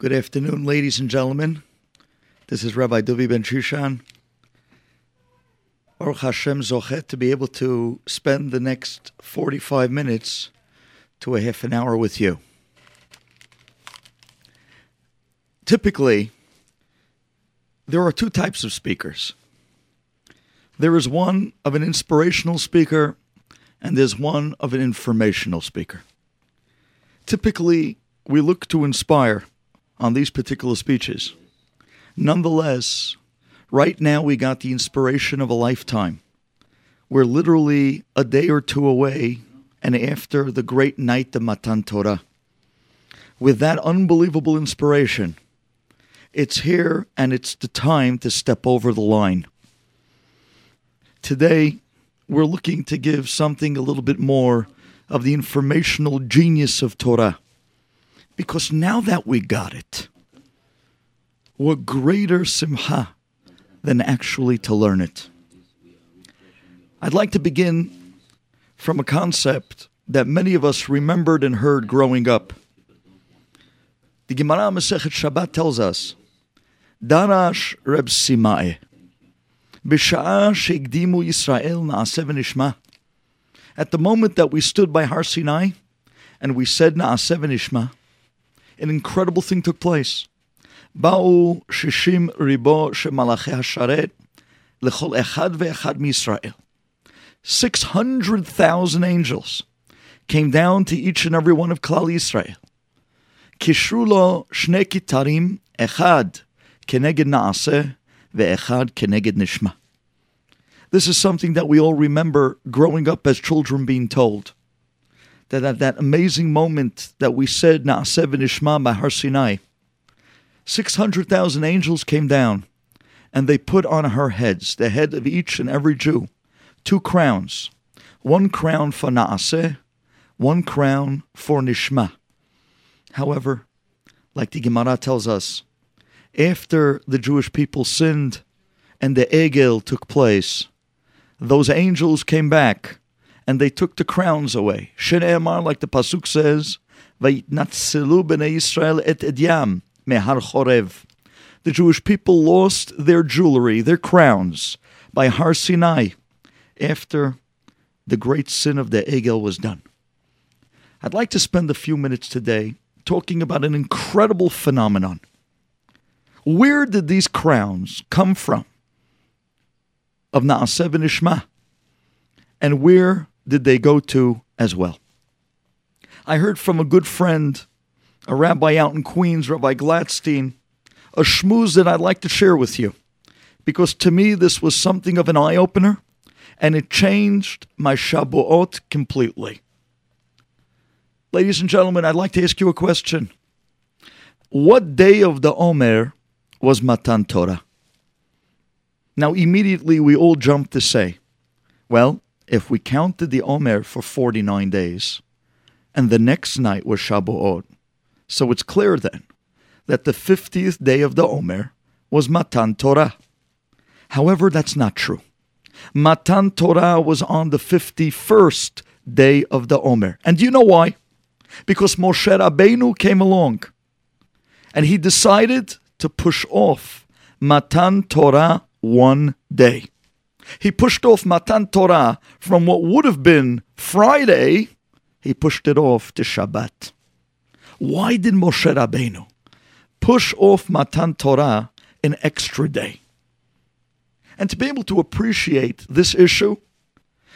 Good afternoon, ladies and gentlemen. This is Rabbi Duvi Ben Shushan. Baruch Hashem Zochet to be able to spend the next 45 minutes to a half an hour with you. Typically, there are two types of speakers. There is one of an inspirational speaker, and there's one of an informational speaker. Typically, we look to inspire on these particular speeches. Nonetheless, right now we got the inspiration of a lifetime. We're literally a day or two away, and after the great night of Matan Torah. With that unbelievable inspiration, it's here and it's the time to step over the line. Today, we're looking to give something a little bit more of the informational genius of Torah. Because now that we got it, what greater simha than actually to learn it? I'd like to begin from a concept that many of us remembered and heard growing up. The Gemara Masechet Shabbat tells us, Darash Reb Simai, B'sha'a she'gdimu Yisrael na'aseh v'nishma. At the moment that we stood by Har Sinai and we said na'aseh v'nishma, an incredible thing took place. Ba'u shishim ribo shemalachi hasharet lechol echad ve'echad mi'Yisrael. 600,000 angels came down to each and every one of Klal Yisrael. Kishrulo shne kitarim echad keneged naaseh ve'echad keneged nishma. This is something that we all remember growing up as children being told. That at that amazing moment that we said naaseh ve'nishma by Har Sinai, 600,000 angels came down and they put on her heads, the head of each and every Jew, two crowns. One crown for Naaseh, one crown for Nishma. However, like the Gemara tells us, after the Jewish people sinned and the Egel took place, those angels came back and they took the crowns away. Shene'emar, like the Pasuk says, Vayitnatzelu b'nei Yisrael et edyam mehar chorev. The Jewish people lost their jewelry, their crowns, by Har Sinai after the great sin of the Egel was done. I'd like to spend a few minutes today talking about an incredible phenomenon. Where did these crowns come from of Naaseh and Nishma? And where did they go to as well? I heard from a good friend, a rabbi out in Queens, Rabbi Gladstein, a schmooze that I'd like to share with you. Because to me, this was something of an eye opener and it changed my Shabuot completely. Ladies and gentlemen, I'd like to ask you a question. What day of the Omer was Matan Torah? Now, immediately we all jump to say, well, if we counted the Omer for 49 days, and the next night was Shabuot, so it's clear then that the 50th day of the Omer was Matan Torah. However, that's not true. Matan Torah was on the 51st day of the Omer. And do you know why? Because Moshe Rabbeinu came along and he decided to push off Matan Torah one day. He pushed off Matan Torah from what would have been Friday, he pushed it off to Shabbat. Why did Moshe Rabbeinu push off Matan Torah an extra day? And to be able to appreciate this issue,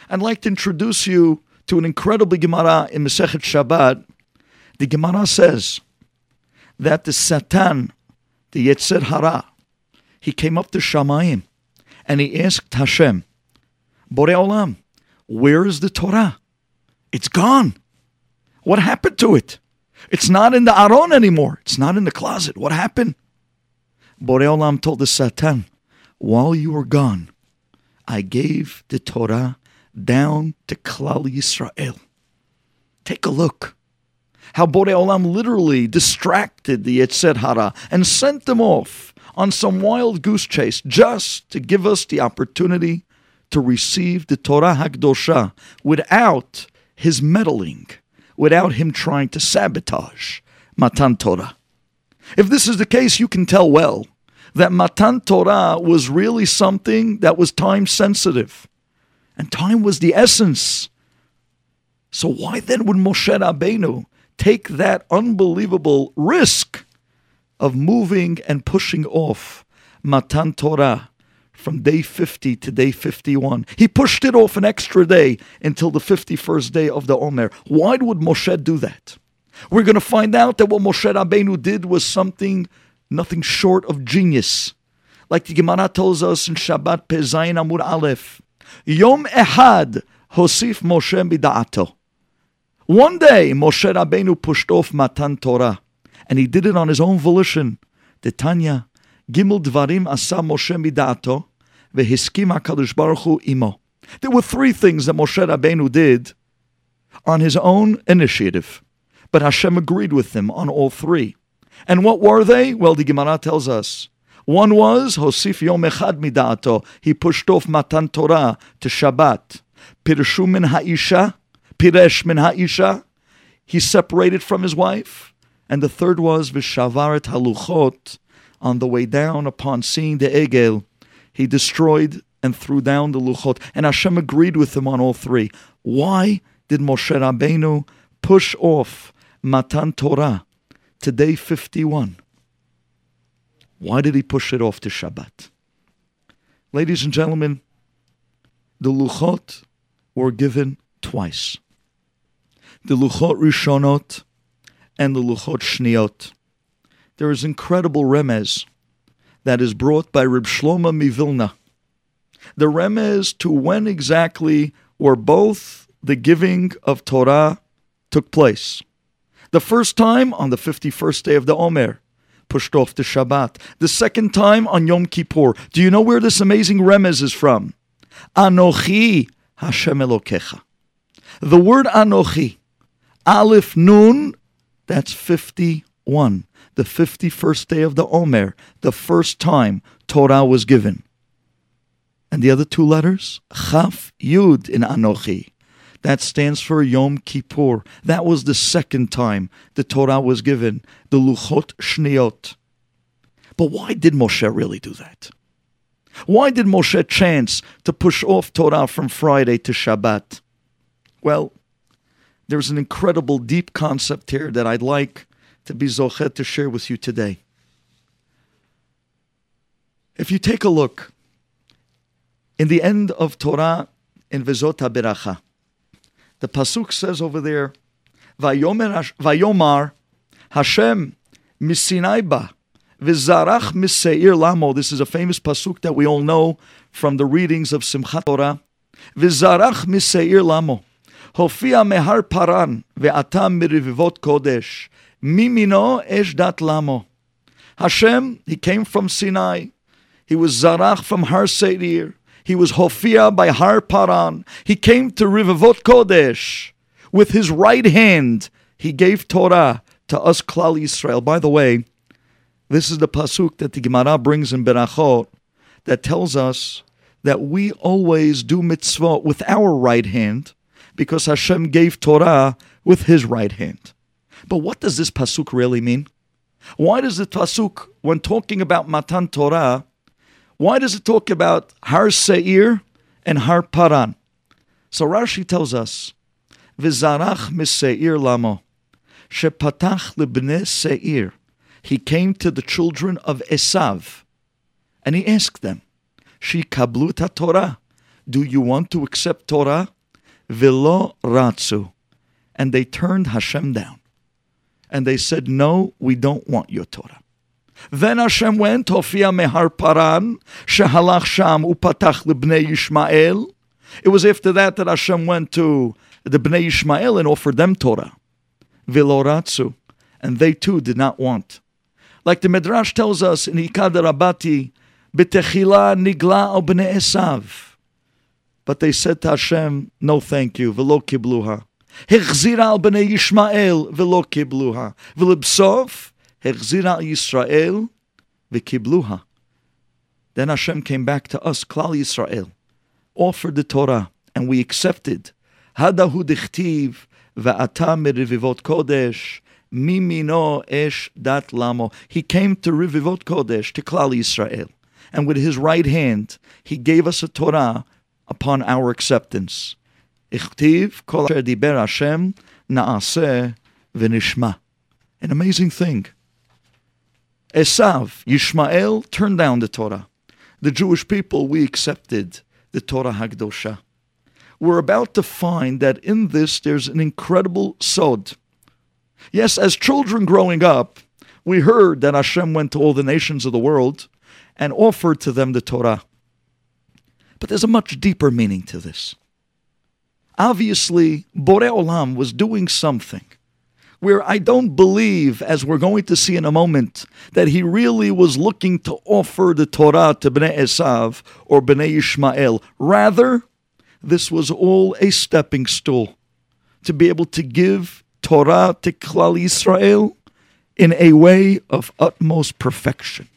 I'd like to introduce you to an incredible Gemara in Masechet Shabbat. The Gemara says that the Satan, the Yetzer Hara, he came up to Shamayim and he asked Hashem, Borei Olam, where is the Torah? It's gone. What happened to it? It's not in the Aron anymore. It's not in the closet. What happened? Borei Olam told the Satan, while you were gone, I gave the Torah down to Klal Yisrael. Take a look. How Borei Olam literally distracted the Yetzer Hara and sent them off on some wild goose chase just to give us the opportunity to receive the Torah Hagdosha without his meddling, without him trying to sabotage Matan Torah. If this is the case, you can tell well that Matan Torah was really something that was time sensitive. And time was the essence. So why then would Moshe Rabbeinu take that unbelievable risk of moving and pushing off Matan Torah from day 50 to day 51. He pushed it off an extra day until the 51st day of the Omer. Why would Moshe do that? We're going to find out that what Moshe Rabbeinu did was something nothing short of genius. Like the Gemara tells us in Shabbat Pezayin Amud Aleph, Yom Ehad Hosif Moshe Mida'ato. One day Moshe Rabbeinu pushed off Matan Torah, and he did it on his own volition. The Tanya, Gimel Dvarim Asa Moshe Mida'ato, Vehiskim HaKadosh Baruch Hu Imo. There were three things that Moshe Rabbeinu did on his own initiative, but Hashem agreed with him on all three. And what were they? Well, the Gemara tells us. One was Hosif Yom Echad Mida'ato. He pushed off Matan Torah to Shabbat. Pirshu min Ha'isha. Piresh min Ha'isha. He separated from his wife. And the third was Vishavaret Haluchot. On the way down, upon seeing the Egel, he destroyed and threw down the Luchot. And Hashem agreed with him on all three. Why did Moshe Rabbeinu push off Matan Torah to day 51? Why did he push it off to Shabbat? Ladies and gentlemen, the Luchot were given twice. The Luchot Rishonot and the Luchot Shniot. There is incredible remez that is brought by Reb Shlomo Mivilna. The remez to when exactly were both the giving of Torah took place. The first time on the 51st day of the Omer, pushed off to Shabbat. The second time on Yom Kippur. Do you know where this amazing remez is from? Anochi Hashem Elokecha. The word Anochi, Aleph Nun, that's 51. The 51st day of the Omer, the first time Torah was given. And the other two letters, Chaf Yud in Anochi. That stands for Yom Kippur. That was the second time the Torah was given, the Luchot Shniot. But why did Moshe really do that? Why did Moshe chance to push off Torah from Friday to Shabbat? Well, there's an incredible deep concept here that I'd like to be zochet to share with you today. If you take a look in the end of Torah in Vezot HaBeracha, the pasuk says over there, "Vayomar Hashem misinai ba v'zarach miseir lamo." This is a famous pasuk that we all know from the readings of Simchat Torah. V'zarach miseir lamo. הופיע מהר פרן ועתה מרבבות קודש, מימינו אש דת למו. Hashem, he came from Sinai. He was Zarach from Har Seir. He was Hofia by Har Paran. He came to Rivavot Kodesh. With his right hand, he gave Torah to us Klal Yisrael. By the way, this is the pasuk that the Gemara brings in Berachot that tells us that we always do mitzvot with our right hand because Hashem gave Torah with his right hand. But what does this pasuk really mean? Why does the pasuk, when talking about Matan Torah, why does it talk about Har Seir and Har Paran? So Rashi tells us, Vizarach miseir lamo, shepatach lebne seir. He came to the children of Esav, and he asked them, Shi kabluta Torah, do you want to accept Torah? Velo Ratsu. And they turned Hashem down. And they said, No, we don't want your Torah. Then Hashem went, Hofia Mehar Paran, Shehalach Sham Upatach Lebnei Yishmael. It was after that that Hashem went to the Bnei Ishmael and offered them Torah. Viloratsu. And they too did not want. Like the Midrash tells us in Ikad Rabati, B'techila Nigla Bnei Esav. But they said to Hashem, no thank you, velo kibluha. החזירה על בני ישמעאל ולא קיבלוה. ולבסוף, החזירה על ישראל וקיבלוה. Then Hashem came back to us, Klal Yisrael, offered the Torah, and we accepted. Hadahu dichtiv, ואתה מרבבות קודש, mimino esh dat lamo. He came to Rivivot Kodesh, to Klal Yisrael, and with his right hand, he gave us a Torah upon our acceptance. Ichtiv kol Hashem. An amazing thing. Esav, Yishmael, turned down the Torah. The Jewish people, we accepted the Torah Hagdosha. We're about to find that in this there's an incredible sod. Yes, as children growing up, we heard that Hashem went to all the nations of the world and offered to them the Torah. But there's a much deeper meaning to this. Obviously, Borei Olam was doing something where I don't believe, as we're going to see in a moment, that he really was looking to offer the Torah to Bnei Esav or Bnei Ishmael. Rather, this was all a stepping stool to be able to give Torah to Klal Yisrael in a way of utmost perfection.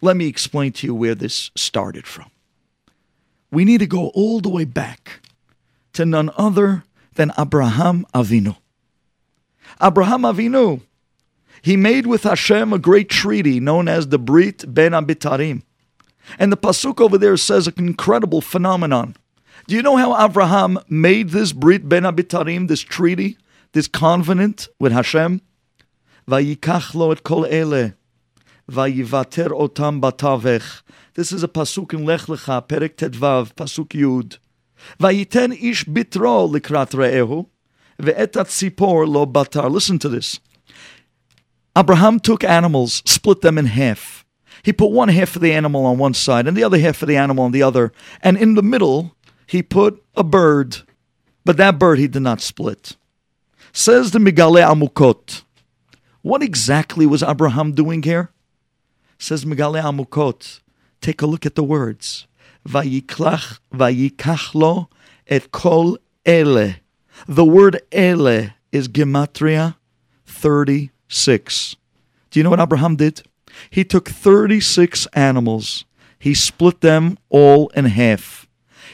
Let me explain to you where this started from. We need to go all the way back to none other than Abraham Avinu. Abraham Avinu, he made with Hashem a great treaty known as the Brit Ben Abitarim. And the Pasuk over there says an incredible phenomenon. Do you know how Abraham made this Brit Ben Abitarim, this treaty, this covenant with Hashem? Vayikach lo et kol ele, vayivater otam batavech. This is a pasuk in Lech Lecha, Perek Tet Vav, pasuk Yud. Vayiten ish bitro likrat re'ehu, ve'etat sipor lo batar. Listen to this. Abraham took animals, split them in half. He put one half of the animal on one side and the other half of the animal on the other. And in the middle, he put a bird. But that bird he did not split. Says the Migale Amukot. What exactly was Abraham doing here? Says Migale Amukot. Take a look at the words. Vayiklach, vayikachlo et kol ele. The word ele is gematria 36. Do you know what Abraham did? He took 36 animals. He split them all in half.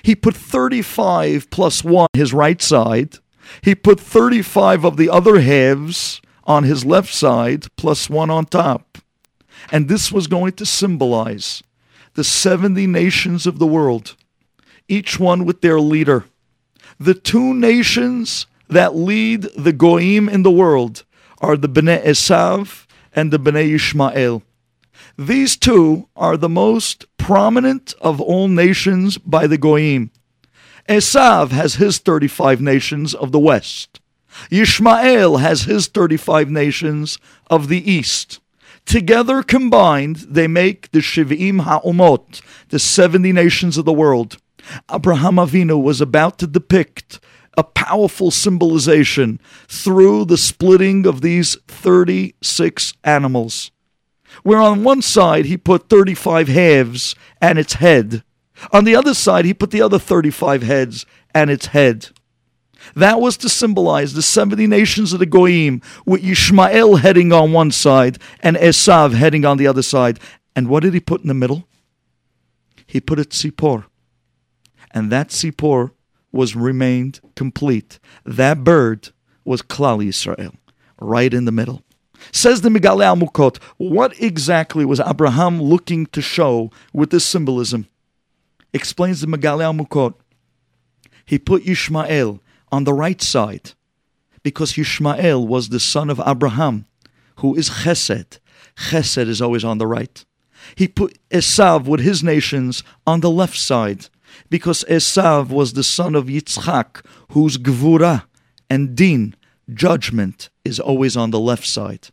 He put 35 plus 1 his right side. He put 35 of the other halves on his left side plus 1 on top. And this was going to symbolize the 70 nations of the world, each one with their leader. The two nations that lead the Goim in the world are the Bnei Esav and the Bnei Ishmael. These two are the most prominent of all nations by the Goim. Esav has his 35 nations of the west. Yishmael has his 35 nations of the east. Together combined, they make the Shivim Ha'umot, the 70 nations of the world. Abraham Avinu was about to depict a powerful symbolization through the splitting of these 36 animals. Where on one side he put 35 halves and its head, on the other side he put the other 35 heads and its head. That was to symbolize the 70 nations of the Goyim, with Ishmael heading on one side and Esav heading on the other side. And what did he put in the middle? He put a tzipor. And that tzipor was remained complete. That bird was Klal Yisrael, right in the middle. Says the Migale Amukot, what exactly was Abraham looking to show with this symbolism? Explains the Migale Amukot. He put Ishmael on the right side because Ishmael was the son of Abraham, who is Chesed. Chesed is always on the right. He put Esav with his nations on the left side because Esav was the son of Yitzchak, whose Gvura and Din, judgment, is always on the left side.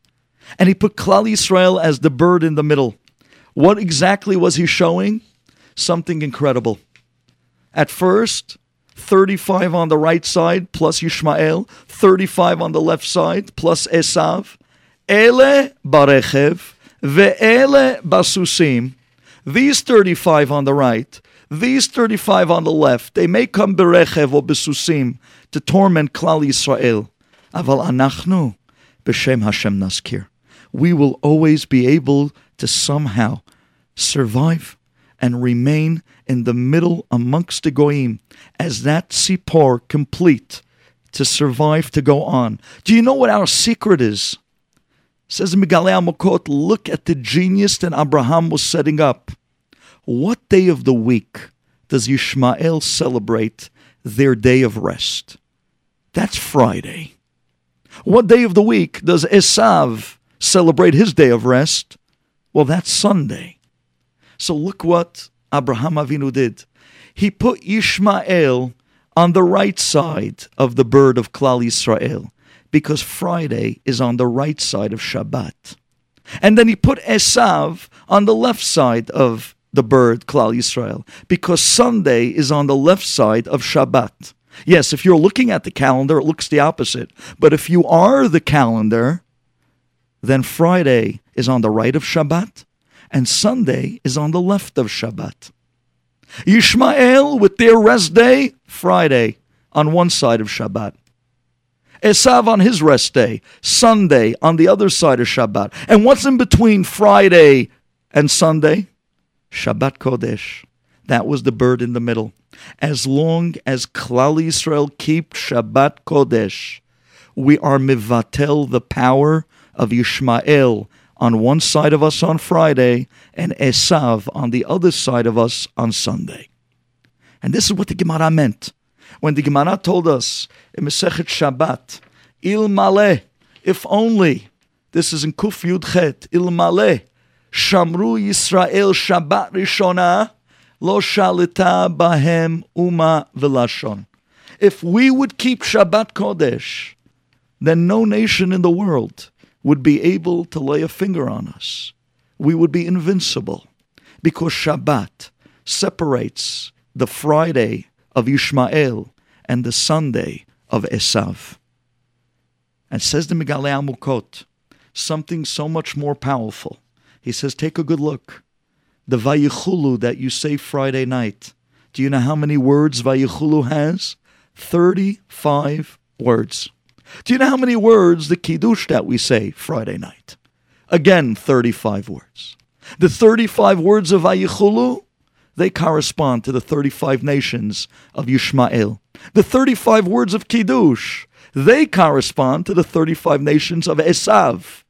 And he put Klal Yisrael as the bird in the middle. What exactly was he showing? Something incredible. At first, 35 on the right side plus Yishmael, 35 on the left side plus Esav. Ele barechev, ve'ele basusim. These 35 on the right, these 35 on the left, they may come berechev or besusim to torment Klal Yisrael. Aval anachnu b'shem Hashem naskir. We will always be able to somehow survive and remain in the middle amongst the goyim as that sipor complete to survive, to go on. Do you know what our secret is? Says Migalei Amukot, look at the genius that Abraham was setting up. What day of the week does Yishmael celebrate their day of rest? That's Friday. What day of the week does Esav celebrate his day of rest? Well, that's Sunday. So look what Abraham Avinu did. He put Ishmael on the right side of the bird of Klal Yisrael because Friday is on the right side of Shabbat. And then he put Esav on the left side of the bird Klal Yisrael because Sunday is on the left side of Shabbat. Yes, if you're looking at the calendar, it looks the opposite. But if you are the calendar, then Friday is on the right of Shabbat and Sunday is on the left of Shabbat. Yishmael with their rest day, Friday, on one side of Shabbat. Esav on his rest day, Sunday on the other side of Shabbat. And what's in between Friday and Sunday? Shabbat Kodesh. That was the bird in the middle. As long as Klal Yisrael keep Shabbat Kodesh, we are mivatel the power of Yishmael on one side of us on Friday and Esav on the other side of us on Sunday. And this is what the Gemara meant. When the Gemara told us in Masechet Shabbat, Il Maleh, if only, this is in Kuf Yud Chet, Il Maleh, Shamru Yisrael Shabbat Rishona, Lo Shalita Bahem Uma Velashon. If we would keep Shabbat Kodesh, then no nation in the world would be able to lay a finger on us. We would be invincible because Shabbat separates the Friday of Ishmael and the Sunday of Esav. And says the Migalei Amukot something so much more powerful. He says, Take a good look. The Vayichulu that you say Friday night. Do you know how many words Vayichulu has? 35 words. Do you know how many words the Kiddush that we say Friday night? Again, 35 words. The 35 words of Vayichulu, they correspond to the 35 nations of Yishmael. The 35 words of Kiddush, they correspond to the 35 nations of Esav.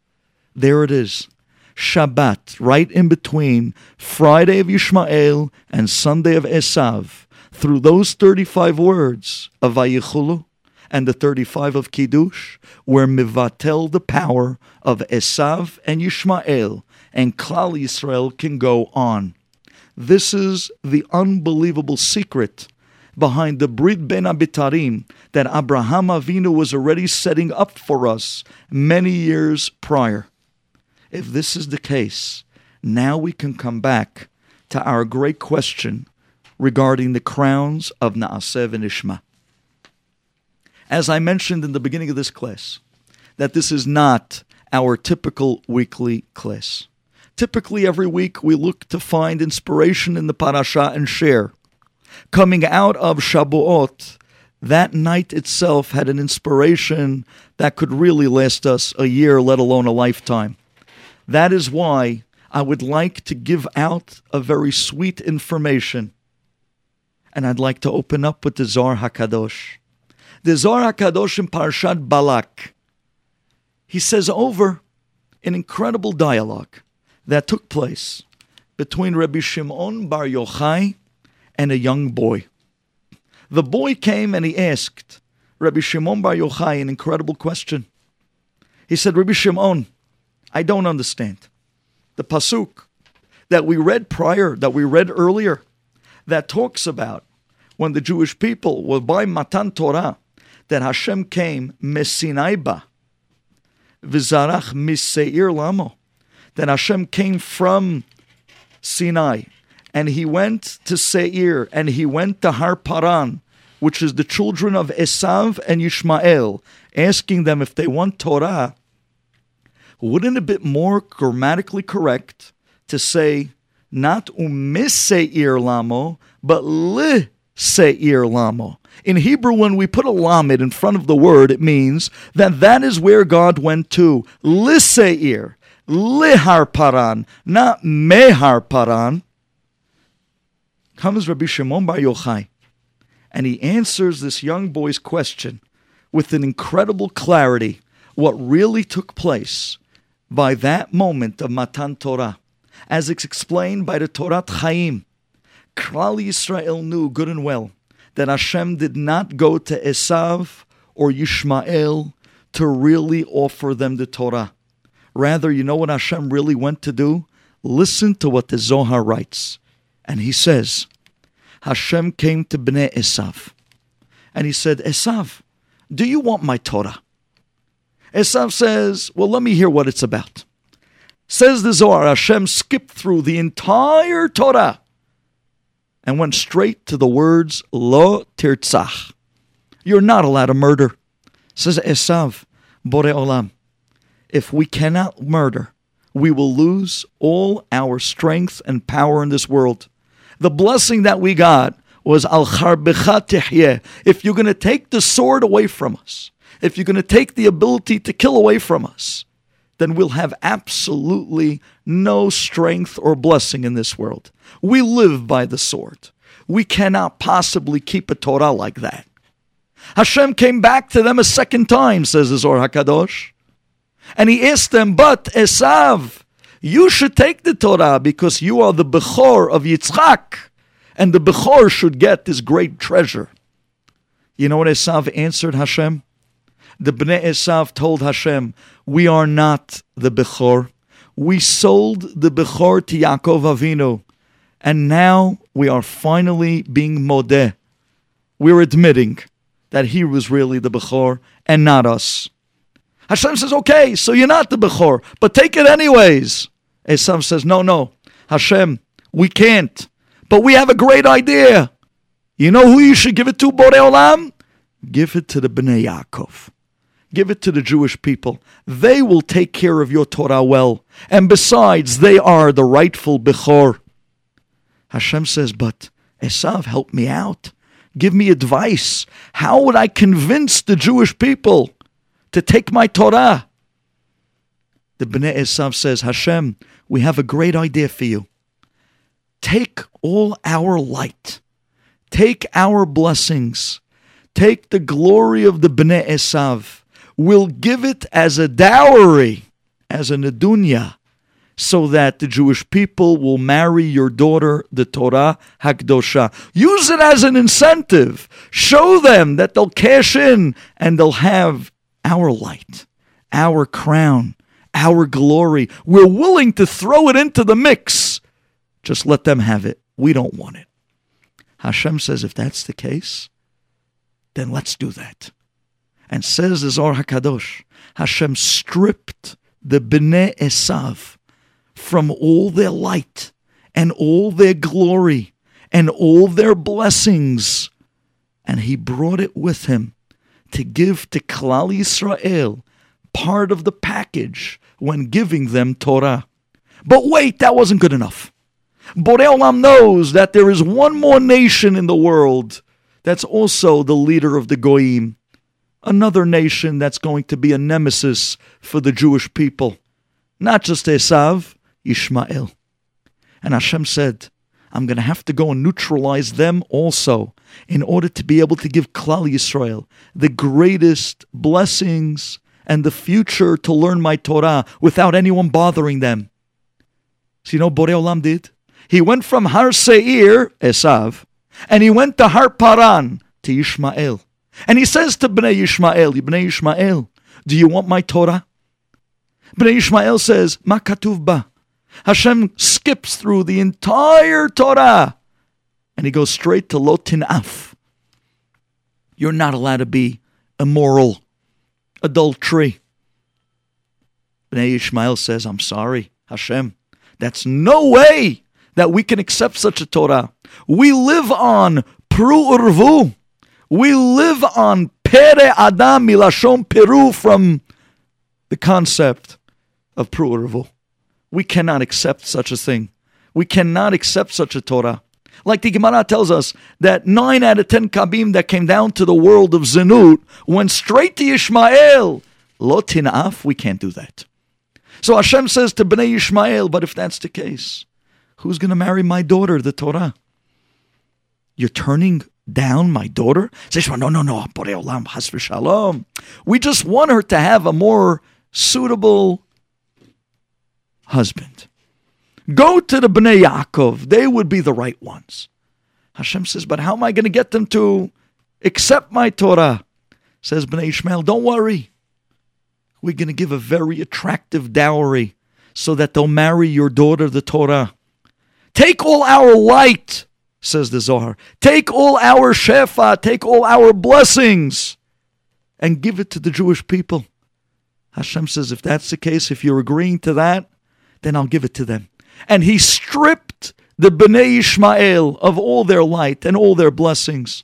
There it is. Shabbat, right in between Friday of Yishmael and Sunday of Esav. Through those 35 words of Vayichulu, and the 35 of Kiddush were mivatel the power of Esav and Yishmael, and Klal Yisrael can go on. This is the unbelievable secret behind the Brit Ben Abitarim that Abraham Avinu was already setting up for us many years prior. If this is the case, now we can come back to our great question regarding the crowns of Naasev and Nishma as I mentioned in the beginning of this class, that this is not our typical weekly class. Typically, every week we look to find inspiration in the parasha and share. Coming out of Shabuot, that night itself had an inspiration that could really last us a year, let alone a lifetime. That is why I would like to give out a very sweet information. And I'd like to open up with the Zohar HaKadosh the Zohar Kadosh in Parshat Balak. He says over an incredible dialogue that took place between Rabbi Shimon Bar Yochai and a young boy. The boy came and he asked Rabbi Shimon Bar Yochai an incredible question. He said, Rabbi Shimon, I don't understand. The pasuk that we read prior, that we read earlier, that talks about when the Jewish people were by Matan Torah, that Hashem came mesinaiba v'zarach miseir lamo, that Hashem came from Sinai and he went to Seir and he went to Har Paran, which is the children of Esav and Yishmael, asking them if they want Torah. Wouldn't it be more grammatically correct to say not um umiseir lamo, but li seir lamo? In Hebrew, when we put a lamed in front of the word, it means that that is where God went to. Liseir, lihar paran, not mehar paran. Comes Rabbi Shimon Bar Yochai, and he answers this young boy's question with an incredible clarity what really took place by that moment of Matan Torah, as it's explained by the Torah Chaim. Klal Yisrael knew good and well that Hashem did not go to Esav or Yishmael to really offer them the Torah. Rather, you know what Hashem really went to do? Listen to what the Zohar writes. And he says, Hashem came to Bnei Esav. And he said, Esav, do you want my Torah? Esav says, Well, let me hear what it's about. Says the Zohar, Hashem skipped through the entire Torah and went straight to the words, Lo tirtzach. You're not allowed to murder. Says Esav, Bore Olam, if we cannot murder, we will lose all our strength and power in this world. The blessing that we got was al tihyeh. If you're going to take the sword away from us, if you're going to take the ability to kill away from us, then we'll have absolutely no strength or blessing in this world. We live by the sword. We cannot possibly keep a Torah like that. Hashem came back to them a second time, says the Zohar HaKadosh. And he asked them, But Esav, you should take the Torah because you are the Bechor of Yitzchak, and the Bechor should get this great treasure. You know what Esav answered Hashem? The Bnei Esav told Hashem, We are not the Bechor. We sold the Bechor to Yaakov Avinu, and now we are finally being modeh. We're admitting that he was really the Bechor and not us. Hashem says, okay, so you're not the Bechor, but take it anyways. Esav says, No, no, Hashem, we can't. But we have a great idea. You know who you should give it to, Borei Olam? Give it to the Bnei Yaakov. Give it to the Jewish people. They will take care of your Torah well. And besides, they are the rightful Bechor. Hashem says, But Esav, help me out. Give me advice. How would I convince the Jewish people to take my Torah? The Bnei Esav says, Hashem, we have a great idea for you. Take all our light, take our blessings, take the glory of the Bnei Esav. We'll give it as a dowry, as a nedunya, so that the Jewish people will marry your daughter, the Torah Hakdosha. Use it as an incentive. Show them that they'll cash in and they'll have our light, our crown, our glory. We're willing to throw it into the mix. Just let them have it. We don't want it. Hashem says, if that's the case, then let's do that. And says the Zohar HaKadosh, Hashem stripped the Bnei Esav from all their light and all their glory and all their blessings. And he brought it with him to give to Klal Yisrael part of the package when giving them Torah. But wait, that wasn't good enough. Borei Olam knows that there is one more nation in the world that's also the leader of the Goyim. Another nation that's going to be a nemesis for the Jewish people. Not just Esav, Ishmael. And Hashem said, I'm going to have to go and neutralize them also in order to be able to give Klal Yisrael the greatest blessings and the future to learn my Torah without anyone bothering them. So you know Borei Olam did? He went from Har Seir, Esav, and he went to Har Paran, to Ishmael. And he says to Bnei Ishmael, Bnei Ishmael, do you want my Torah? Bnei Ishmael says, Ma katuv ba. Hashem skips through the entire Torah and he goes straight to Lotin Af. You're not allowed to be immoral adultery. Bnei Ishmael says, I'm sorry, Hashem. That's no way that we can accept such a Torah. We live on Pru Urvu. We live on Pere Adam Milashon Peru from the concept of Pru'ervu. We cannot accept such a thing. We cannot accept such a Torah. Like the Gemara tells us that nine out of ten kabim that came down to the world of Zenut went straight to Ishmael. Lotinaf, we can't do that. So Hashem says to Bnei Ishmael, but if that's the case, who's going to marry my daughter, the Torah? You're turning down my daughter? Says, no, no, no, Olam. We just want her to have a more suitable husband. Go to the Bnei Yaakov. They would be the right ones. Hashem says, but how am I going to get them to accept my Torah? Says Bnei Ishmael, don't worry. We're going to give a very attractive dowry so that they'll marry your daughter, the Torah. Take all our light, says the Zohar. Take all our shefa, take all our blessings, and give it to the Jewish people. Hashem says, if that's the case, if you're agreeing to that, then I'll give it to them. And he stripped the Bnei Ishmael of all their light and all their blessings.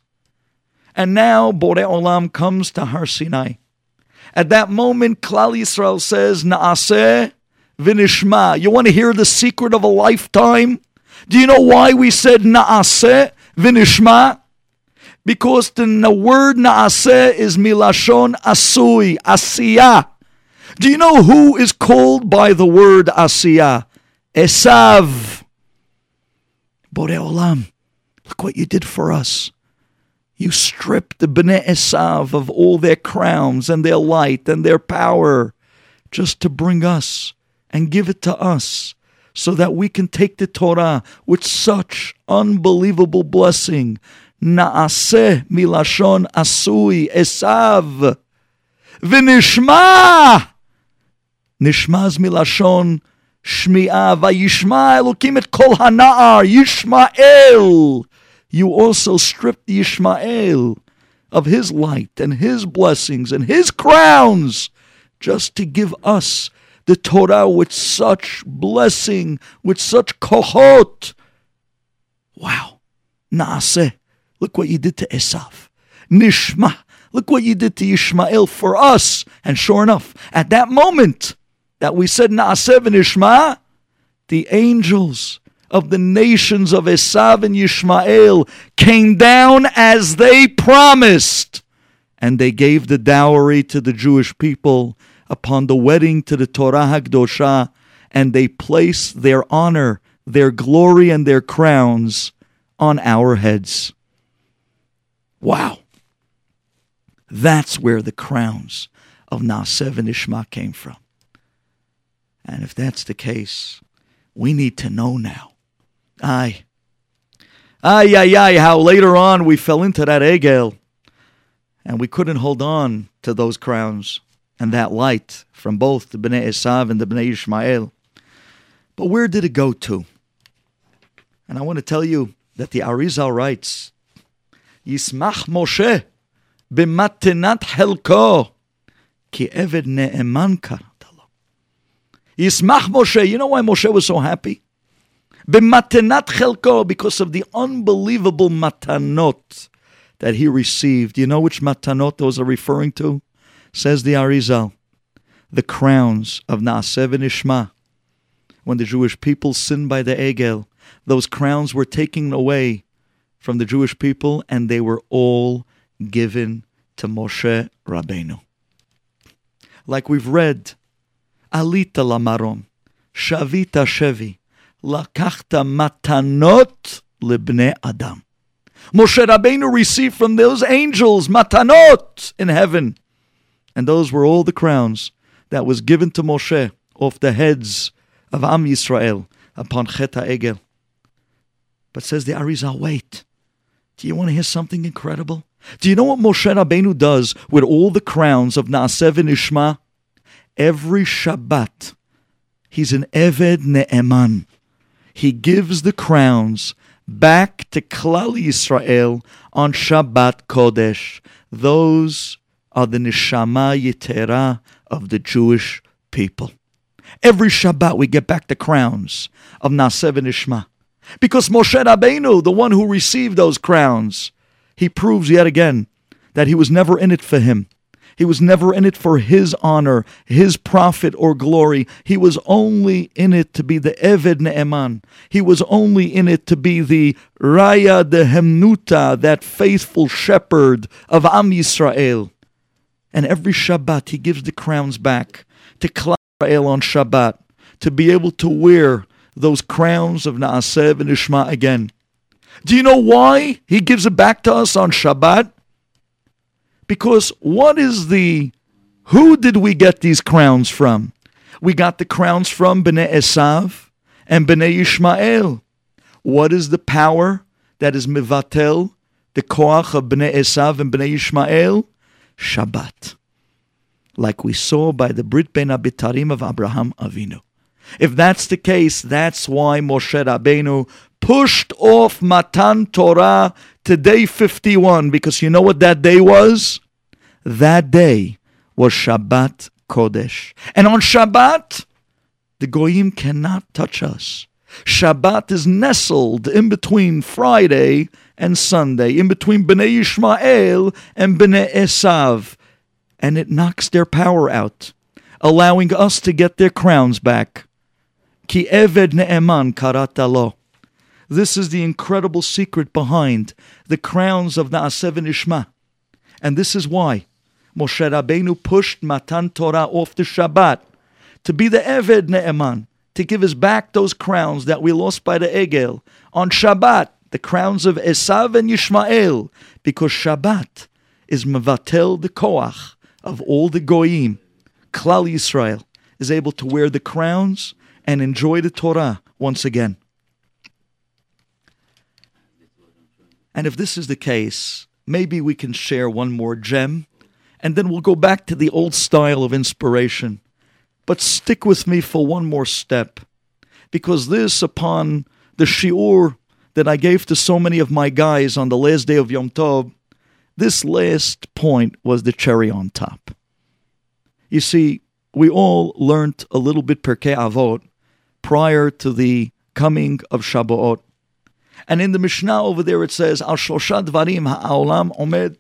And now Borei Olam comes to Har Sinai. At that moment, Klal Yisrael says, Naaseh v'nishma. You want to hear the secret of a lifetime? Do you know why we said Naaseh v'nishma? Because the word Naaseh is milashon asui, asiyah. Do you know who is called by the word asiyah? Esav. Borei Olam, look what you did for us. You stripped the Bnei Esav of all their crowns and their light and their power just to bring us and give it to us so that we can take the Torah with such unbelievable blessing. Naaseh milashon asui Esav. V'nishma. Nishmaz milashon shmi'ah. Vayishma Elokim et kol hana'ar. Yishmael you also stripped Yishmael of his light and his blessings and his crowns just to give us the Torah with such blessing, with such kohot. Wow. Naaseh. Look what you did to Esav. Nishma. Look what you did to Yishmael for us. And sure enough, at that moment that we said Naaseh and Nishma, the angels of the nations of Esav and Yishmael came down as they promised, and they gave the dowry to the Jewish people upon the wedding to the Torah Hagdosha, and they place their honor, their glory, and their crowns on our heads. Wow. That's where the crowns of Naaseh and Nishma came from. And if that's the case, we need to know now Aye. Aye, aye, aye, how later on we fell into that egel and we couldn't hold on to those crowns and that light from both the Bnei Esav and the Bnei Ishmael. But where did it go to? And I want to tell you that the Arizal writes, Yismach Moshe b'matenat helko ki eved ne'eman karatalo. Yismach Moshe. You know why Moshe was so happy? B'matenat chelko, because of the unbelievable matanot that he received. You know which matanot those are referring to? Says the Arizal, the crowns of Naasev and Nishma, when the Jewish people sinned by the Egel, those crowns were taken away from the Jewish people and they were all given to Moshe Rabbeinu. Like we've read, Alita Lamarom, Shavita Shevi, Lakachta Matanot Libne Adam. Moshe Rabbeinu received from those angels matanot in heaven. And those were all the crowns that was given to Moshe off the heads of Am Yisrael upon Chet Egel. But says the Arizal, wait. Do you want to hear something incredible? Do you know what Moshe Rabbeinu does with all the crowns of Naasev and Nishma? Every Shabbat, he's an Eved Ne'eman he gives the crowns back to Klal Yisrael on Shabbat Kodesh. Those are the neshama yitera of the Jewish people. Every Shabbat we get back the crowns of Nasev and Nishma. Because Moshe Rabbeinu, the one who received those crowns, he proves yet again that he was never in it for him. He was never in it for his honor, his profit or glory. He was only in it to be the Eved Ne'eman. He was only in it to be the Raya de Hemnuta, that faithful shepherd of Am Yisrael. And every Shabbat he gives the crowns back to Klal Yisrael on Shabbat to be able to wear those crowns of Naaseh and Nishma again. Do you know why he gives it back to us on Shabbat? Because what is the who did we get these crowns from? We got the crowns from Bnei Esav and Bnei Ishmael. What is the power that is mivatel, the koach of Bnei Esav and Bnei Ishmael? Shabbat. Like we saw by the Brit Bein HaBetarim of Abraham Avinu. If that's the case, that's why Moshe Rabbeinu pushed off Matan Torah to day 51, because you know what that day was? That day was Shabbat Kodesh. And on Shabbat, the Goyim cannot touch us. Shabbat is nestled in between Friday and Sunday, in between Bnei Ishmael and Bnei Esav, and it knocks their power out, allowing us to get their crowns back. Ki Eved Ne'eman Karatalo. This is the incredible secret behind the crowns of Na'aseh V'Nishma. And this is why Moshe Rabbeinu pushed Matan Torah off the Shabbat to be the Eved Ne'eman, to give us back those crowns that we lost by the Egel on Shabbat, the crowns of Esav and Yishmael, because Shabbat is Mavatel the Koach of all the Goyim. Klal Yisrael is able to wear the crowns and enjoy the Torah once again. And if this is the case, maybe we can share one more gem and then we'll go back to the old style of inspiration. But stick with me for one more step, because this, upon the shiur that I gave to so many of my guys on the last day of Yom Tov, this last point was the cherry on top. You see, we all learnt a little bit Pirkei Avot prior to the coming of Shabbat, And in the Mishnah over there it says, Al Shlosha Dvarim Ha'olam Omed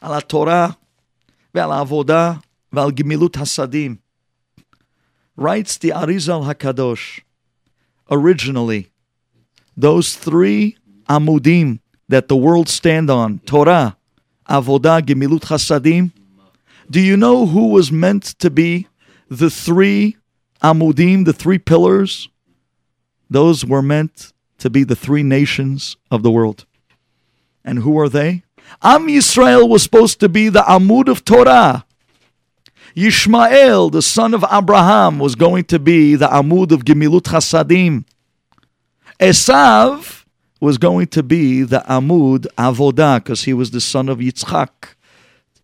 Al Torah Ve'al Avodah Ve'al gemilut Hasadim. Writes the Arizal HaKadosh originally those three amudim that the world stand on, Torah, Avodah, Gemilut Hasadim, do you know who was meant to be the three amudim, the three pillars? Those were meant to be the three nations of the world. And who are they? Am Yisrael was supposed to be the Amud of Torah. Yishmael, the son of Abraham, was going to be the Amud of Gemilut Chasadim. Esav was going to be the Amud Avodah because he was the son of Yitzchak.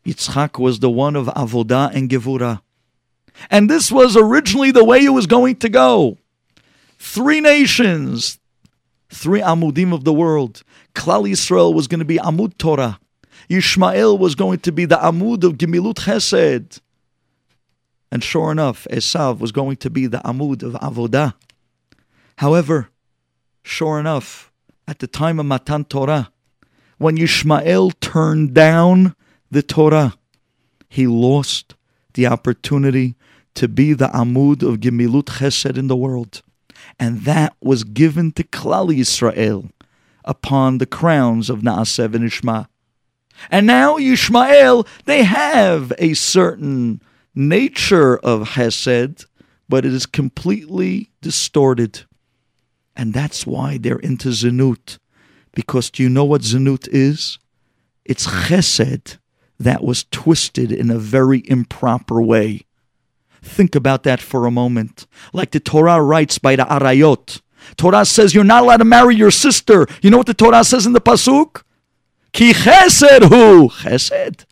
Yitzchak was the one of Avodah and Gevurah. And this was originally the way it was going to go. Three nations, three Amudim of the world. Klal Yisrael was going to be Amud Torah. Yishmael was going to be the Amud of Gemilut Chesed. And sure enough, Esav was going to be the Amud of Avodah. However, sure enough, at the time of Matan Torah, when Yishmael turned down the Torah, he lost the opportunity to be the Amud of Gemilut Chesed in the world. And that was given to Klal Yisrael upon the crowns of Na'aseh V'Nishma. And now Yishmael, they have a certain nature of Hesed, but it is completely distorted. And that's why they're into Zenut. Because do you know what Zenut is? It's Chesed that was twisted in a very improper way. Think about that for a moment. Like the Torah writes by the Arayot. Torah says you're not allowed to marry your sister. You know what the Torah says in the Pasuk? Ki chesed hu. Chesed.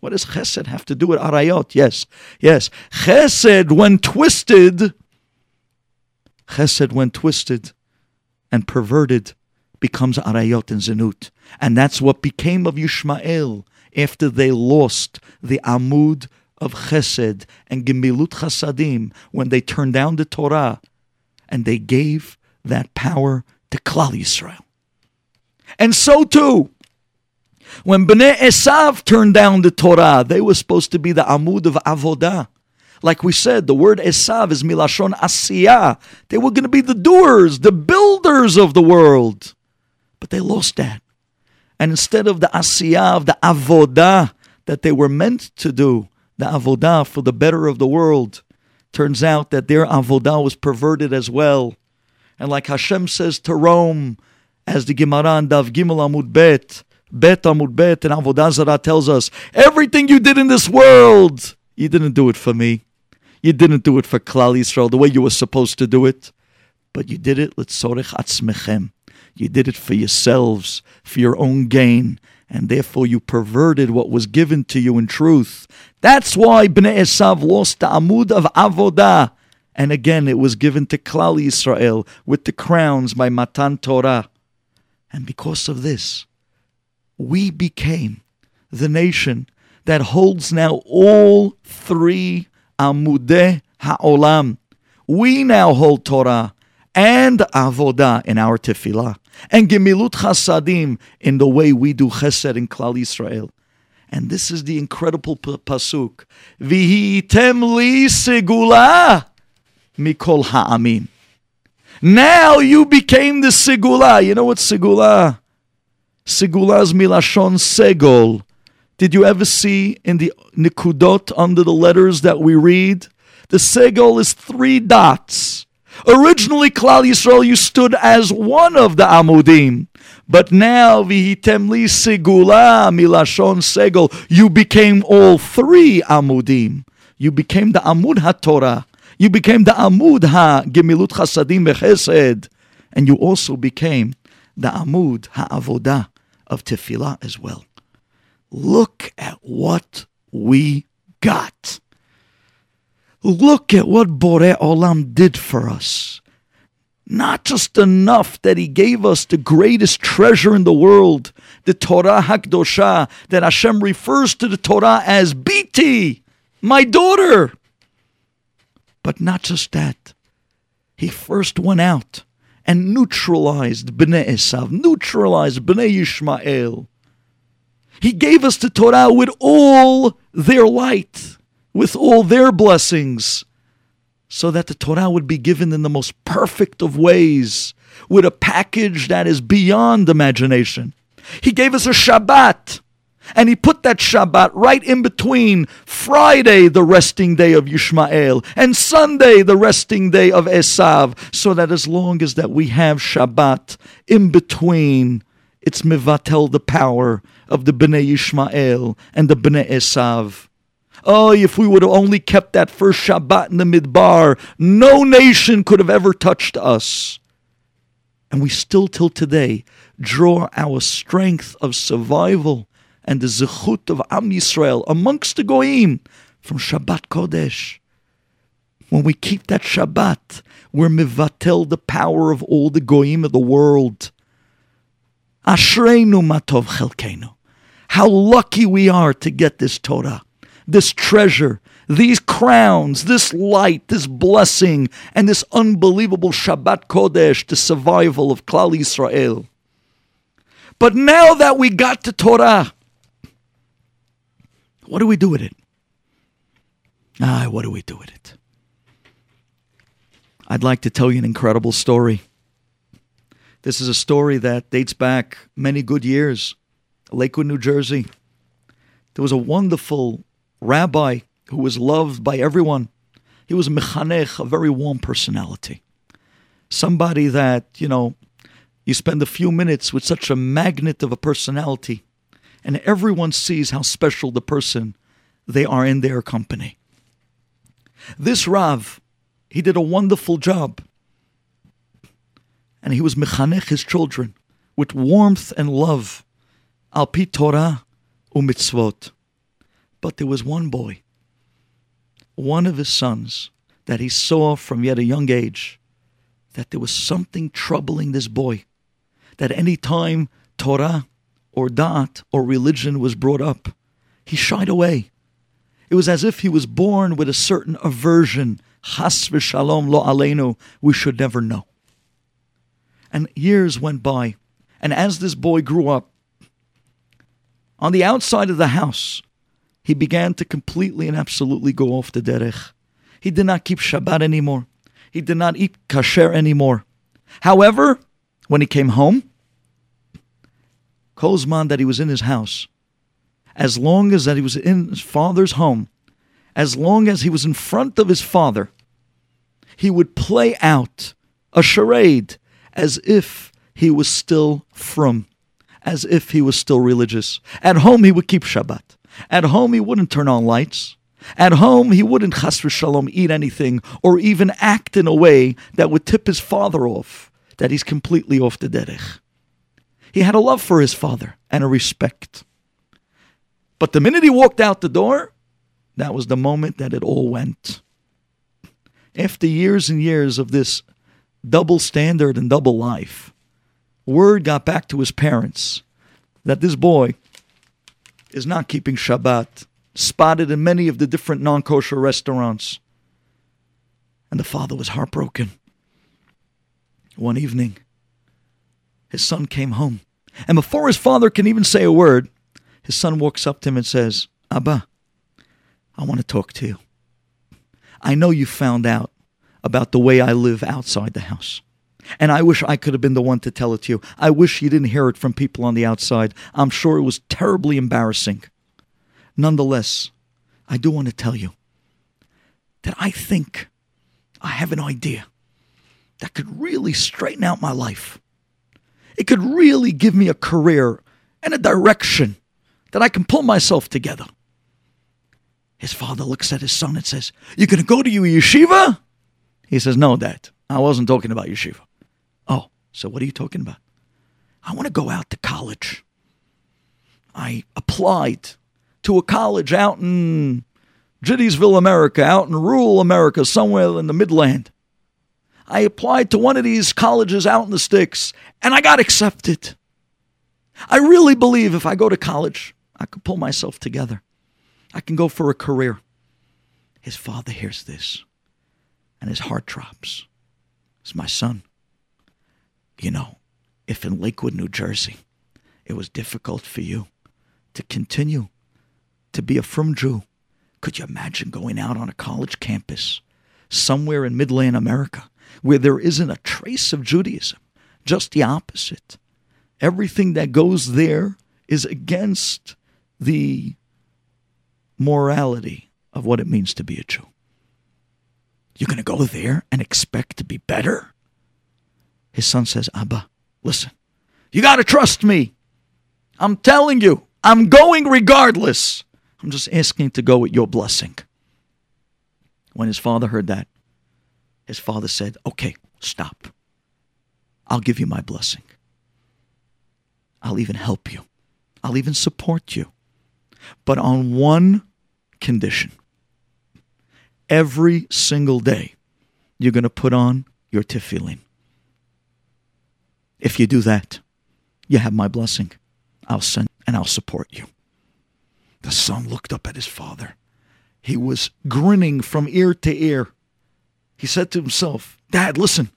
What does chesed have to do with arayot? Yes, yes. Chesed, when twisted, chesed, when twisted and perverted, becomes arayot and zenut. And that's what became of Yishmael after they lost the amud of chesed and gemilut chasadim when they turned down the Torah and they gave that power to Klal Yisrael. And so too, when Bnei Esav turned down the Torah, they were supposed to be the Amud of Avodah. Like we said, the word Esav is Milashon Asiyah. They were going to be the doers, the builders of the world. But they lost that. And instead of the Asiyah, of the Avodah that they were meant to do, the Avodah for the better of the world, turns out that their Avodah was perverted as well. And like Hashem says to Rome, as the Gemara Daf Gimel Amud Bet, Bet Amud Bet, and Avodah Zarah tells us, everything you did in this world, you didn't do it for me. You didn't do it for Klal Yisrael the way you were supposed to do it, but you did it l'tzorech atzmechem. You did it for yourselves, for your own gain, and therefore you perverted what was given to you in truth. That's why Bnei Esav lost the Amud of Avodah. And again, it was given to Klal Yisrael with the crowns by Matan Torah. And because of this, we became the nation that holds now all three Amudeh Ha'olam. We now hold Torah and Avodah in our tefillah, and Gemilut Chasadim in the way we do Chesed in Klal Yisrael. And this is the incredible p- pasuk. Vihitem li segula mikol ha'amim. Now you became the segula. You know what segula? Segula's milashon segol. Did you ever see in the nikudot under the letters that we read? The segol is three dots. Originally, Klal Yisrael, you stood as one of the Amudim. But now, vihitem li segula milashon segol, you became all three Amudim. You became the Amud HaTorah. You became the Amud HaGemilut Chasadim Bechesed. And you also became the Amud HaAvodah of Tefillah as well. Look at what we got. Look at what Borei Olam did for us. Not just enough that he gave us the greatest treasure in the world, the Torah Hakdosha, that Hashem refers to the Torah as Biti, my daughter. But not just that. He first went out and neutralized Bnei Esav, neutralized Bnei Yishmael. He gave us the Torah with all their light with all their blessings, so that the Torah would be given in the most perfect of ways, with a package that is beyond imagination. He gave us a Shabbat, and he put that Shabbat right in between Friday, the resting day of Yishmael, and Sunday, the resting day of Esav, so that as long as that we have Shabbat in between, it's mivatel the power of the Bnei Yishmael and the Bnei Esav. Oh, if we would have only kept that first Shabbat in the Midbar, no nation could have ever touched us. And we still, till today, draw our strength of survival and the zechut of Am Yisrael amongst the Goyim from Shabbat Kodesh. When we keep that Shabbat, we're mivatel the power of all the Goyim of the world. Ashreinu matov chelkenu. How lucky we are to get this Torah this treasure, these crowns, this light, this blessing, and this unbelievable Shabbat Kodesh, the survival of Klal Yisrael. But now that we got to Torah, what do we do with it? Ah, what do we do with it? I'd like to tell you an incredible story. This is a story that dates back many good years. Lakewood, New Jersey. There was a wonderful rabbi who was loved by everyone. He was a mechanech, a very warm personality. Somebody that, you know, you spend a few minutes with such a magnet of a personality, and everyone sees how special the person they are in their company. This Rav, he did a wonderful job. And he was mechanech his children with warmth and love, al pi Torah umitzvot. But there was one boy, one of his sons, that he saw from yet a young age that there was something troubling this boy. That any time Torah or Da'at or religion was brought up, he shied away. It was as if he was born with a certain aversion. Chas v'shalom lo aleinu, we should never know. And years went by, and as this boy grew up, on the outside of the house, he began to completely and absolutely go off the derech. He did not keep Shabbat anymore. He did not eat kasher anymore. However, when he came home, Kozman that he was in his house, as long as that he was in his father's home, as long as he was in front of his father, he would play out a charade as if he was still from, as if he was still religious. At home, he would keep Shabbat. At home, he wouldn't turn on lights. At home, he wouldn't chas v'shalom eat anything or even act in a way that would tip his father off, that he's completely off the derech. He had a love for his father and a respect. But the minute he walked out the door, that was the moment that it all went. After years and years of this double standard and double life, word got back to his parents that this boy is not keeping Shabbat, spotted in many of the different non kosher restaurants. And the father was heartbroken. One evening, his son came home. And before his father can even say a word, his son walks up to him and says, Abba, I want to talk to you. I know you found out about the way I live outside the house. And I wish I could have been the one to tell it to you. I wish you didn't hear it from people on the outside. I'm sure it was terribly embarrassing. Nonetheless, I do want to tell you that I think I have an idea that could really straighten out my life. It could really give me a career and a direction that I can pull myself together. His father looks at his son and says, You're going to go to your yeshiva? He says, No, Dad. I wasn't talking about yeshiva. Oh, so what are you talking about? I want to go out to college. I applied to a college out in Jiddiesville, America, out in rural America, somewhere in the Midland. I applied to one of these colleges out in the sticks and I got accepted. I really believe if I go to college, I could pull myself together. I can go for a career. His father hears this and his heart drops. It's my son. You know, if in Lakewood, New Jersey, it was difficult for you to continue to be a frum Jew, could you imagine going out on a college campus somewhere in Midland America where there isn't a trace of Judaism? Just the opposite. Everything that goes there is against the morality of what it means to be a Jew. You're going to go there and expect to be better? His son says, Abba, listen, you got to trust me. I'm telling you, I'm going regardless. I'm just asking to go with your blessing. When his father heard that, his father said, Okay, stop. I'll give you my blessing. I'll even help you. I'll even support you. But on one condition every single day, you're going to put on your tefillin. If you do that, you have my blessing. I'll send and I'll support you. The son looked up at his father. He was grinning from ear to ear. He said to himself, Dad, listen,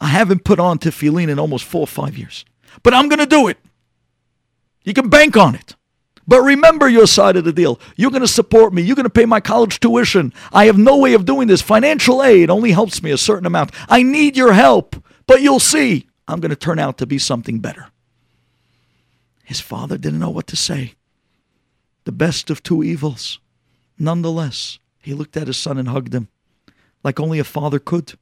I haven't put on tefillin in almost four or five years, but I'm going to do it. You can bank on it. But remember your side of the deal. You're going to support me. You're going to pay my college tuition. I have no way of doing this. Financial aid only helps me a certain amount. I need your help, but you'll see. I'm going to turn out to be something better. His father didn't know what to say. The best of two evils. Nonetheless, he looked at his son and hugged him like only a father could.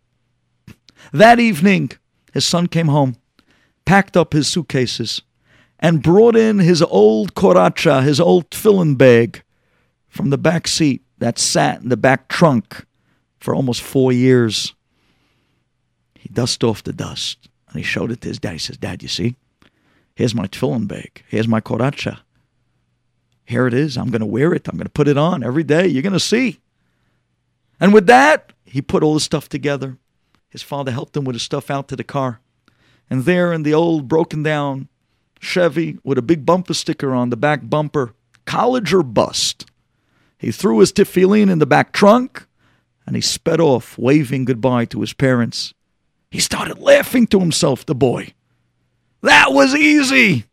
That evening, his son came home, packed up his suitcases, and brought in his old koracha, his old tefillin bag from the back seat that sat in the back trunk for almost four years. He dusted off the dust and he showed it to his dad. He says, Dad, you see? Here's my tefillin bag. Here's my koracha. Here it is. I'm going to wear it. I'm going to put it on every day. You're going to see. And with that, he put all his stuff together. His father helped him with his stuff out to the car. And there in the old broken down Chevy with a big bumper sticker on the back bumper, college or bust. He threw his tefillin in the back trunk and he sped off, waving goodbye to his parents. He started laughing to himself, the boy. That was easy.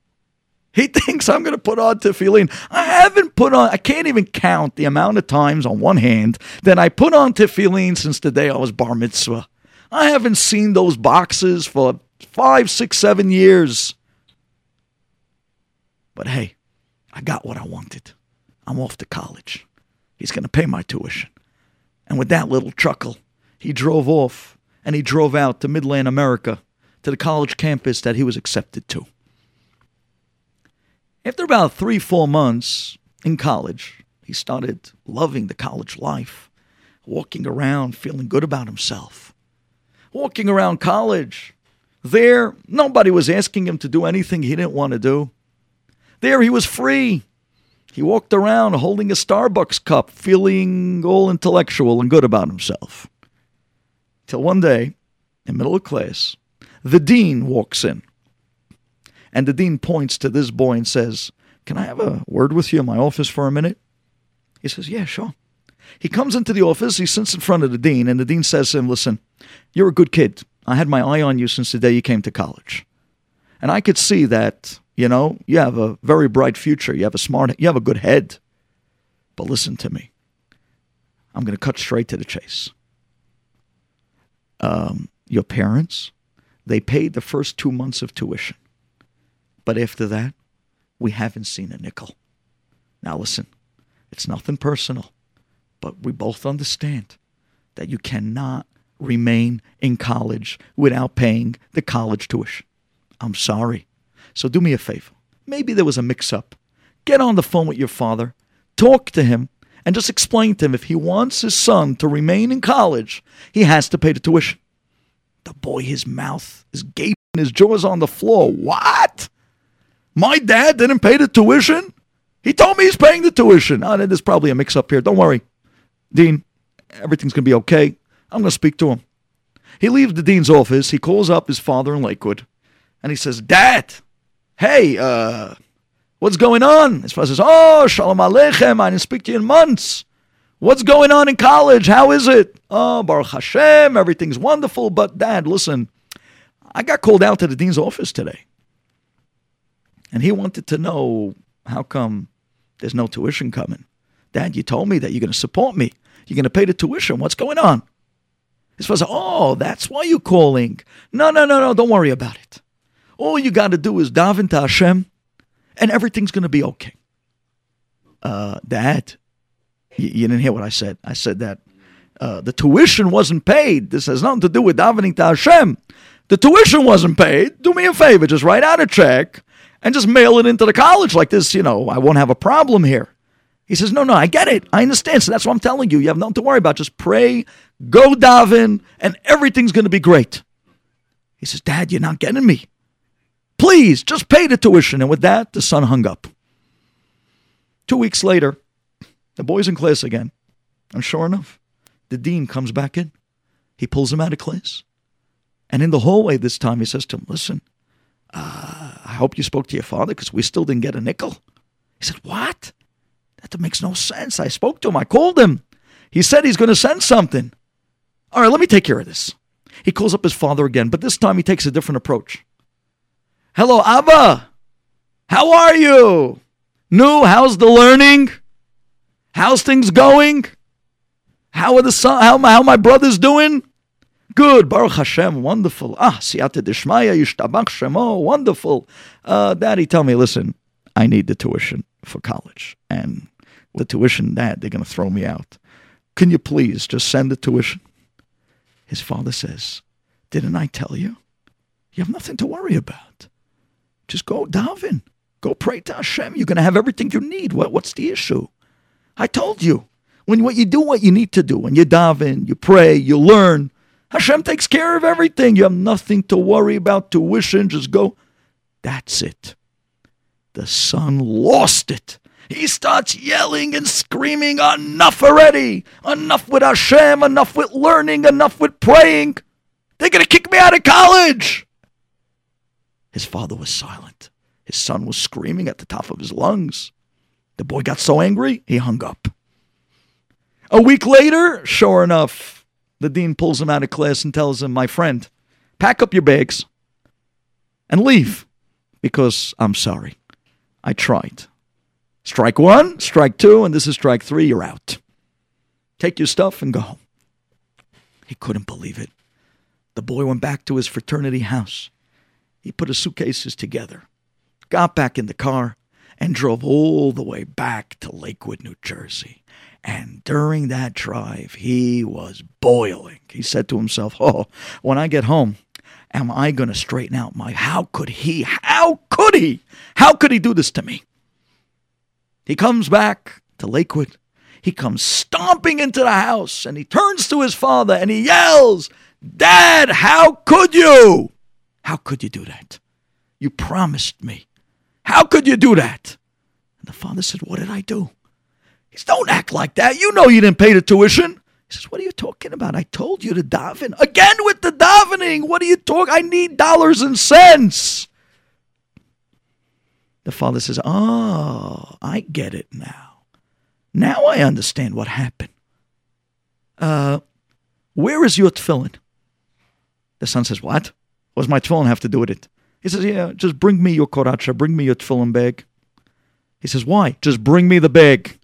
He thinks I'm going to put on tefillin. I haven't put on, I can't even count the amount of times on one hand that I put on tefillin since the day I was bar mitzvah. I haven't seen those boxes for five, six, seven years. But hey, I got what I wanted. I'm off to college. He's going to pay my tuition. And with that little chuckle, he drove off and he drove out to Midland America to the college campus that he was accepted to. After about three, four months in college, he started loving the college life, walking around feeling good about himself. Walking around college, there, nobody was asking him to do anything he didn't want to do. There, he was free. He walked around holding a Starbucks cup, feeling all intellectual and good about himself. Till one day, in middle of class, the dean walks in. And the dean points to this boy and says, Can I have a word with you in my office for a minute? He says, Yeah, sure. He comes into the office, he sits in front of the dean, and the dean says to him, Listen, you're a good kid. I had my eye on you since the day you came to college. And I could see that, you know, you have a very bright future. You have a smart, you have a good head. But listen to me. I'm going to cut straight to the chase. Um, your parents, they paid the first two months of tuition. But after that, we haven't seen a nickel. Now, listen, it's nothing personal, but we both understand that you cannot remain in college without paying the college tuition. I'm sorry. So do me a favor. Maybe there was a mix up. Get on the phone with your father, talk to him, and just explain to him if he wants his son to remain in college, he has to pay the tuition. The boy, his mouth is gaping, his jaw's on the floor. What? My dad didn't pay the tuition? He told me he's paying the tuition. Oh, there's probably a mix up here. Don't worry. Dean, everything's going to be okay. I'm going to speak to him. He leaves the dean's office. He calls up his father in Lakewood and he says, Dad, hey, uh, what's going on? His father says, Oh, Shalom Aleichem. I didn't speak to you in months. What's going on in college? How is it? Oh, Baruch Hashem, everything's wonderful. But, Dad, listen, I got called out to the dean's office today. And he wanted to know how come there's no tuition coming. Dad, you told me that you're going to support me. You're going to pay the tuition. What's going on? His father said, Oh, that's why you're calling. No, no, no, no, don't worry about it. All you got to do is daven to Hashem, and everything's going to be okay. Uh, Dad, you, you didn't hear what I said. I said that uh, the tuition wasn't paid. This has nothing to do with davening to Hashem. The tuition wasn't paid. Do me a favor, just write out a check and just mail it into the college like this. You know, I won't have a problem here. He says, No, no, I get it. I understand. So that's what I'm telling you. You have nothing to worry about. Just pray, go daven, and everything's going to be great. He says, Dad, you're not getting me. Please, just pay the tuition. And with that, the son hung up. Two weeks later, the boy's in class again. And sure enough, the dean comes back in. He pulls him out of class. And in the hallway this time, he says to him, Listen, uh, I hope you spoke to your father because we still didn't get a nickel. He said, What? That makes no sense. I spoke to him. I called him. He said he's going to send something. All right, let me take care of this. He calls up his father again, but this time he takes a different approach. Hello, Abba. How are you? New, how's the learning? How's things going? How are the son, how, how my brothers doing? Good, Baruch Hashem, wonderful. Ah, siyata dishmaya, yishtabach shemo, wonderful. Uh, Daddy, tell me, listen, I need the tuition for college, and the tuition, Dad, they're going to throw me out. Can you please just send the tuition? His father says, Didn't I tell you? You have nothing to worry about. Just go daven. Go pray to Hashem. You're going to have everything you need. What, what's the issue? I told you. When what you do what you need to do, when you daven, you pray, you learn, Hashem takes care of everything. You have nothing to worry about tuition. Just go. That's it. The son lost it. He starts yelling and screaming, Enough already! Enough with Hashem, enough with learning, enough with praying. They're going to kick me out of college. His father was silent. His son was screaming at the top of his lungs. The boy got so angry, he hung up. A week later, sure enough, the dean pulls him out of class and tells him, My friend, pack up your bags and leave because I'm sorry. I tried. Strike one, strike two, and this is strike three, you're out. Take your stuff and go home. He couldn't believe it. The boy went back to his fraternity house. He put his suitcases together, got back in the car, and drove all the way back to Lakewood, New Jersey. And during that drive, he was boiling. He said to himself, Oh, when I get home, am I going to straighten out my. How could he? How could he? How could he do this to me? He comes back to Lakewood. He comes stomping into the house and he turns to his father and he yells, Dad, how could you? How could you do that? You promised me. How could you do that? And the father said, What did I do? He said, Don't act like that. You know you didn't pay the tuition. He says, What are you talking about? I told you to daven. Again with the davening. What are you talking? I need dollars and cents. The father says, Oh, I get it now. Now I understand what happened. Uh, where is your tefillin? The son says, What? What my tefillin have to do with it? He says, Yeah, just bring me your koracha, bring me your tefillin bag. He says, Why? Just bring me the bag.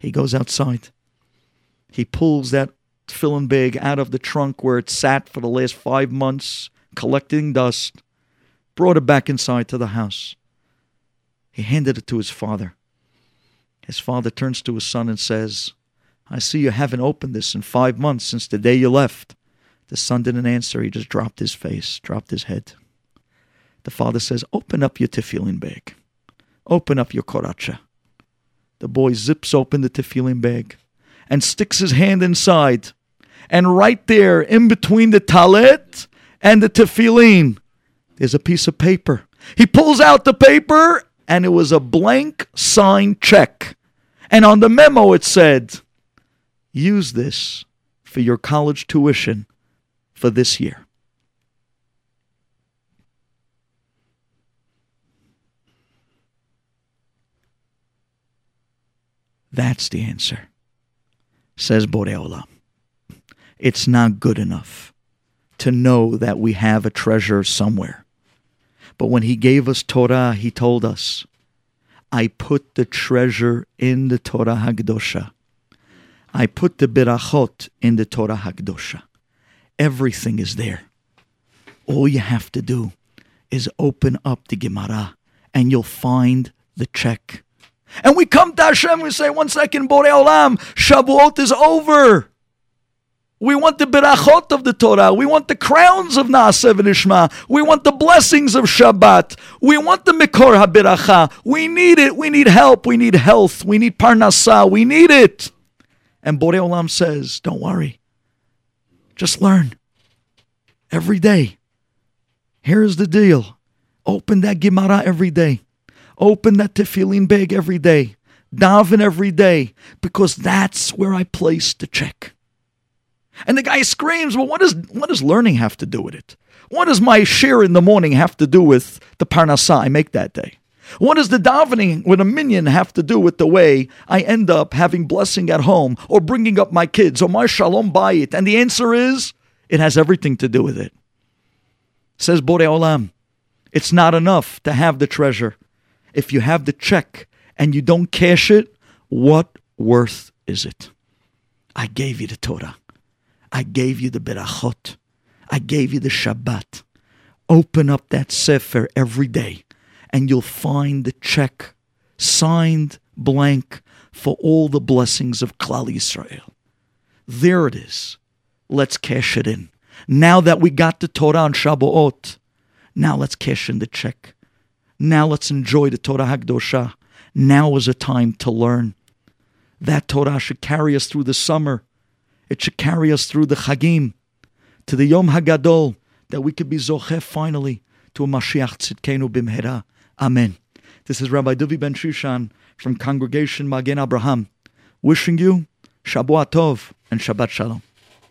He goes outside. He pulls that tefillin bag out of the trunk where it sat for the last five months, collecting dust, brought it back inside to the house. He handed it to his father. His father turns to his son and says, I see you haven't opened this in five months since the day you left. The son didn't answer. He just dropped his face, dropped his head. The father says, Open up your tefillin bag. Open up your koracha. The boy zips open the tefillin bag and sticks his hand inside. And right there, in between the talit and the tefillin, there's a piece of paper. He pulls out the paper, and it was a blank signed check. And on the memo, it said, Use this for your college tuition for this year. That's the answer says Borei Olam. It's not good enough to know that we have a treasure somewhere. But when he gave us Torah, he told us, I put the treasure in the Torah Hagdosha. I put the Birachot in the Torah Hagdosha. Everything is there. All you have to do is open up the Gemara and you'll find the check and we come to Hashem, we say, one second, Borei Olam, Shavuot is over. We want the berachot of the Torah. We want the crowns of Na'aseh V'Nishma. We want the blessings of Shabbat. We want the Mikor HaBiracha. We need it. We need help. We need health. We need Parnasah. We need it. And Borei Olam says, don't worry. Just learn. Every day. Here's the deal. Open that Gemara every day. Open that tefillin bag every day. Daven every day. Because that's where I place the check. And the guy screams, Well, what does, what does learning have to do with it? What does my shiur in the morning have to do with the parnasah I make that day? What does the davening with a minyan have to do with the way I end up having blessing at home or bringing up my kids or my shalom bayit? And the answer is, it has everything to do with it. Says Borei Olam, it's not enough to have the treasure if you have the check and you don't cash it, what worth is it? I gave you the Torah. I gave you the Berachot. I gave you the Shabbat. Open up that Sefer every day and you'll find the check signed blank for all the blessings of Klal Yisrael. There it is. Let's cash it in. Now that we got the Torah on Shabbat, now let's cash in the check. Now let's enjoy the Torah Hagdosha. Now is a time to learn. That Torah should carry us through the summer. It should carry us through the Chagim, to the Yom Hagadol, that we could be Zocheh finally to a Mashiach Tzidkenu Bimhera. Amen. This is Rabbi Duvi Ben Shushan from Congregation Magen Abraham, wishing you Shabbat Tov and Shabbat Shalom.